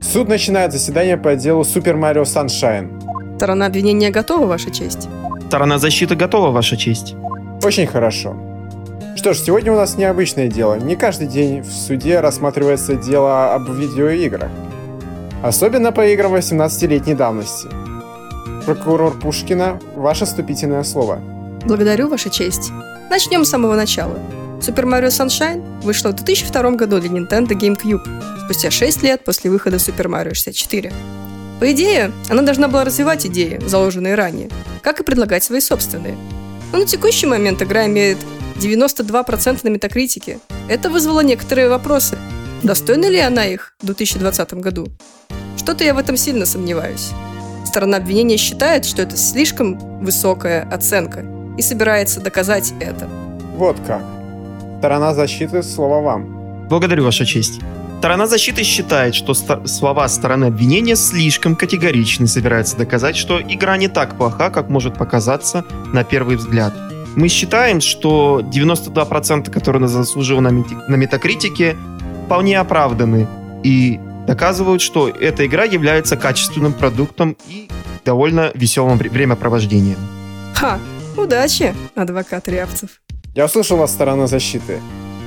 Суд начинает заседание по делу Super Mario Sunshine. Сторона обвинения готова, Ваша честь? Сторона защиты готова, Ваша честь. Очень хорошо. Что ж, сегодня у нас необычное дело. Не каждый день в суде рассматривается дело об видеоиграх. Особенно по играм 18-летней давности. Прокурор Пушкина, ваше вступительное слово. Благодарю, Ваша честь. Начнем с самого начала. Super Mario Sunshine вышла в 2002 году для Nintendo GameCube, спустя 6 лет после выхода Super Mario 64. По идее, она должна была развивать идеи, заложенные ранее, как и предлагать свои собственные. Но на текущий момент игра имеет 92% на метакритике. Это вызвало некоторые вопросы. Достойна ли она их в 2020 году? Что-то я в этом сильно сомневаюсь. Сторона обвинения считает, что это слишком высокая оценка и собирается доказать это. Вот как. Сторона защиты, слово вам. Благодарю, Ваша честь. Сторона защиты считает, что ст- слова стороны обвинения слишком категоричны и собирается доказать, что игра не так плоха, как может показаться на первый взгляд. Мы считаем, что 92%, которые она заслужила на, мети- на метакритике, вполне оправданы и доказывают, что эта игра является качественным продуктом и довольно веселым вре- времяпровождением. Ха! Удачи, адвокат Рябцев. Я услышал вас, сторона защиты.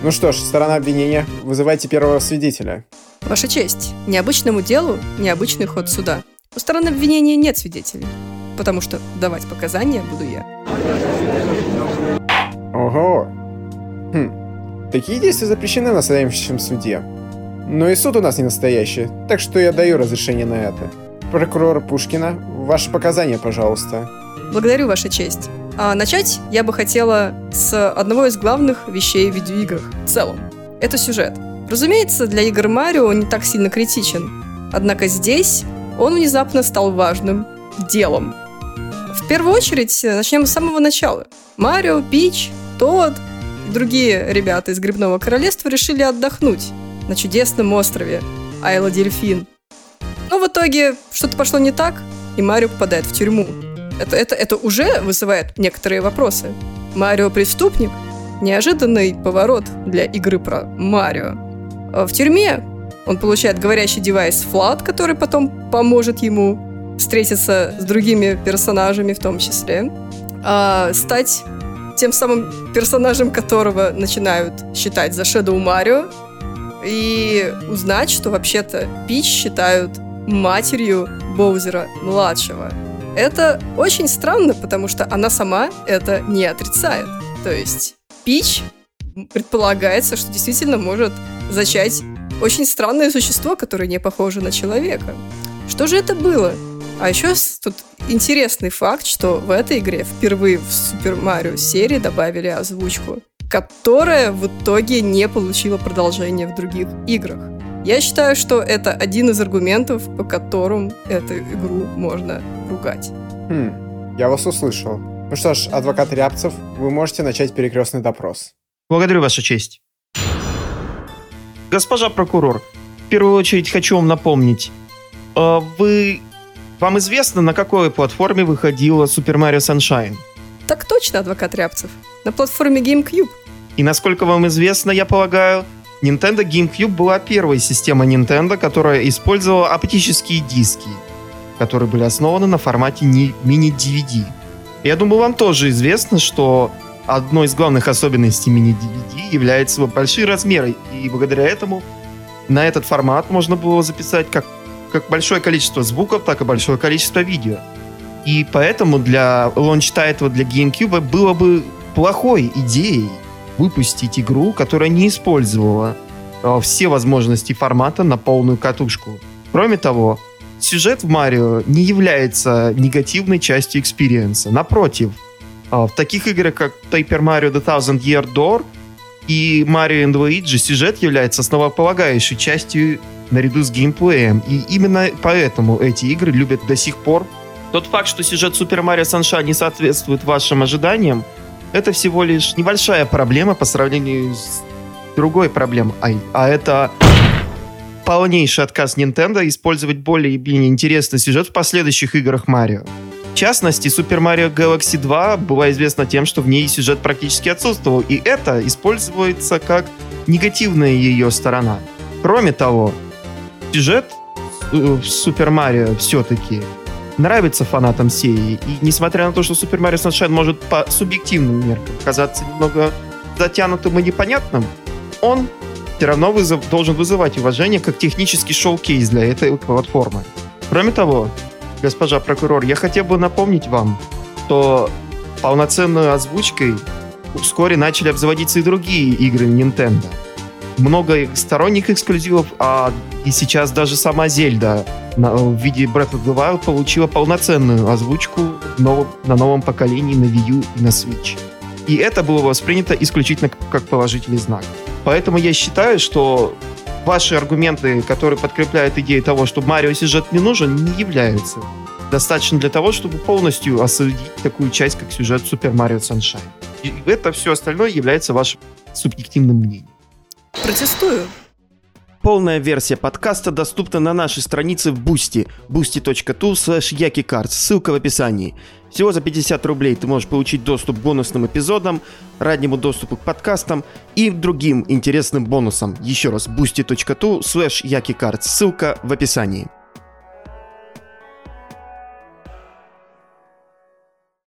Ну что ж, сторона обвинения, вызывайте первого свидетеля. Ваша честь, необычному делу необычный ход суда. У стороны обвинения нет свидетелей, потому что давать показания буду я. Ого. Хм. Такие действия запрещены в настоящем суде. Но и суд у нас не настоящий, так что я даю разрешение на это. Прокурор Пушкина, ваши показания, пожалуйста. Благодарю, Ваша честь. А начать я бы хотела с одного из главных вещей в видеоиграх в целом. Это сюжет. Разумеется, для игр Марио он не так сильно критичен. Однако здесь он внезапно стал важным делом. В первую очередь, э, начнем с самого начала. Марио, Пич, Тодд и другие ребята из Грибного Королевства решили отдохнуть на чудесном острове Айла Дельфин. Но в итоге что-то пошло не так, и Марио попадает в тюрьму. Это, это, это уже вызывает некоторые вопросы. Марио преступник? Неожиданный поворот для игры про Марио. А В тюрьме он получает говорящий девайс Флат, который потом поможет ему встретиться с другими персонажами в том числе. А стать тем самым персонажем, которого начинают считать за Shadow Марио. И узнать, что вообще-то Пич считают матерью Боузера младшего. Это очень странно, потому что она сама это не отрицает. То есть Пич предполагается, что действительно может зачать очень странное существо, которое не похоже на человека. Что же это было? А еще тут интересный факт, что в этой игре впервые в Super Mario серии добавили озвучку, которая в итоге не получила продолжения в других играх. Я считаю, что это один из аргументов, по которым эту игру можно ругать. Хм, я вас услышал. Ну что ж, адвокат Рябцев, вы можете начать перекрестный допрос. Благодарю, Ваша честь. Госпожа прокурор, в первую очередь хочу вам напомнить. э, Вы... Вам известно, на какой платформе выходила Super Mario Sunshine? Так точно, адвокат Рябцев. На платформе GameCube. И насколько вам известно, я полагаю, Nintendo GameCube была первой системой Nintendo, которая использовала оптические диски, которые были основаны на формате ни- мини-DVD. Я думаю, вам тоже известно, что одной из главных особенностей мини-DVD его большие размеры, и благодаря этому на этот формат можно было записать как, как большое количество звуков, так и большое количество видео. И поэтому для launch-title а для GameCube было бы плохой идеей выпустить игру, которая не использовала э, все возможности формата на полную катушку. Кроме того, сюжет в Марио не является негативной частью experience а. Напротив, э, в таких играх, как Paper Mario The Thousand Year Door и Mario and Luigi сюжет является основополагающей частью наряду с геймплеем. И именно поэтому эти игры любят до сих пор. Тот факт, что сюжет Super Mario Sunshine не соответствует вашим ожиданиям, это всего лишь небольшая проблема по сравнению с другой проблемой. А, это полнейший отказ Nintendo использовать более или менее интересный сюжет в последующих играх Марио. В частности, Super Mario Galaxy 2 была известна тем, что в ней сюжет практически отсутствовал, и это используется как негативная ее сторона. Кроме того, сюжет э, в Супер Марио все-таки нравится фанатам серии. И несмотря на то, что Супер Марио Sunshine может по субъективным меркам казаться немного затянутым и непонятным, он все равно вызов, должен вызывать уважение как технический шоу-кейс для этой платформы. Кроме того, госпожа прокурор, я хотел бы напомнить вам, что полноценной озвучкой вскоре начали обзаводиться и другие игры Nintendo. Много сторонних эксклюзивов, а и сейчас даже сама Зельда на, в виде Breath of the Wild получила полноценную озвучку нов, на новом поколении на Wii U и на Switch. И это было воспринято исключительно как положительный знак. Поэтому я считаю, что ваши аргументы, которые подкрепляют идею того, что Марио сюжет не нужен, не являются достаточно для того, чтобы полностью осудить такую часть, как сюжет Super Mario Sunshine. И это все остальное является вашим субъективным мнением. Протестую. Полная версия подкаста доступна на нашей странице в Boosty, boosty.tu slash ссылка в описании. Всего за 50 рублей ты можешь получить доступ к бонусным эпизодам, раннему доступу к подкастам и другим интересным бонусам. Еще раз, boosty.tu slash ссылка в описании.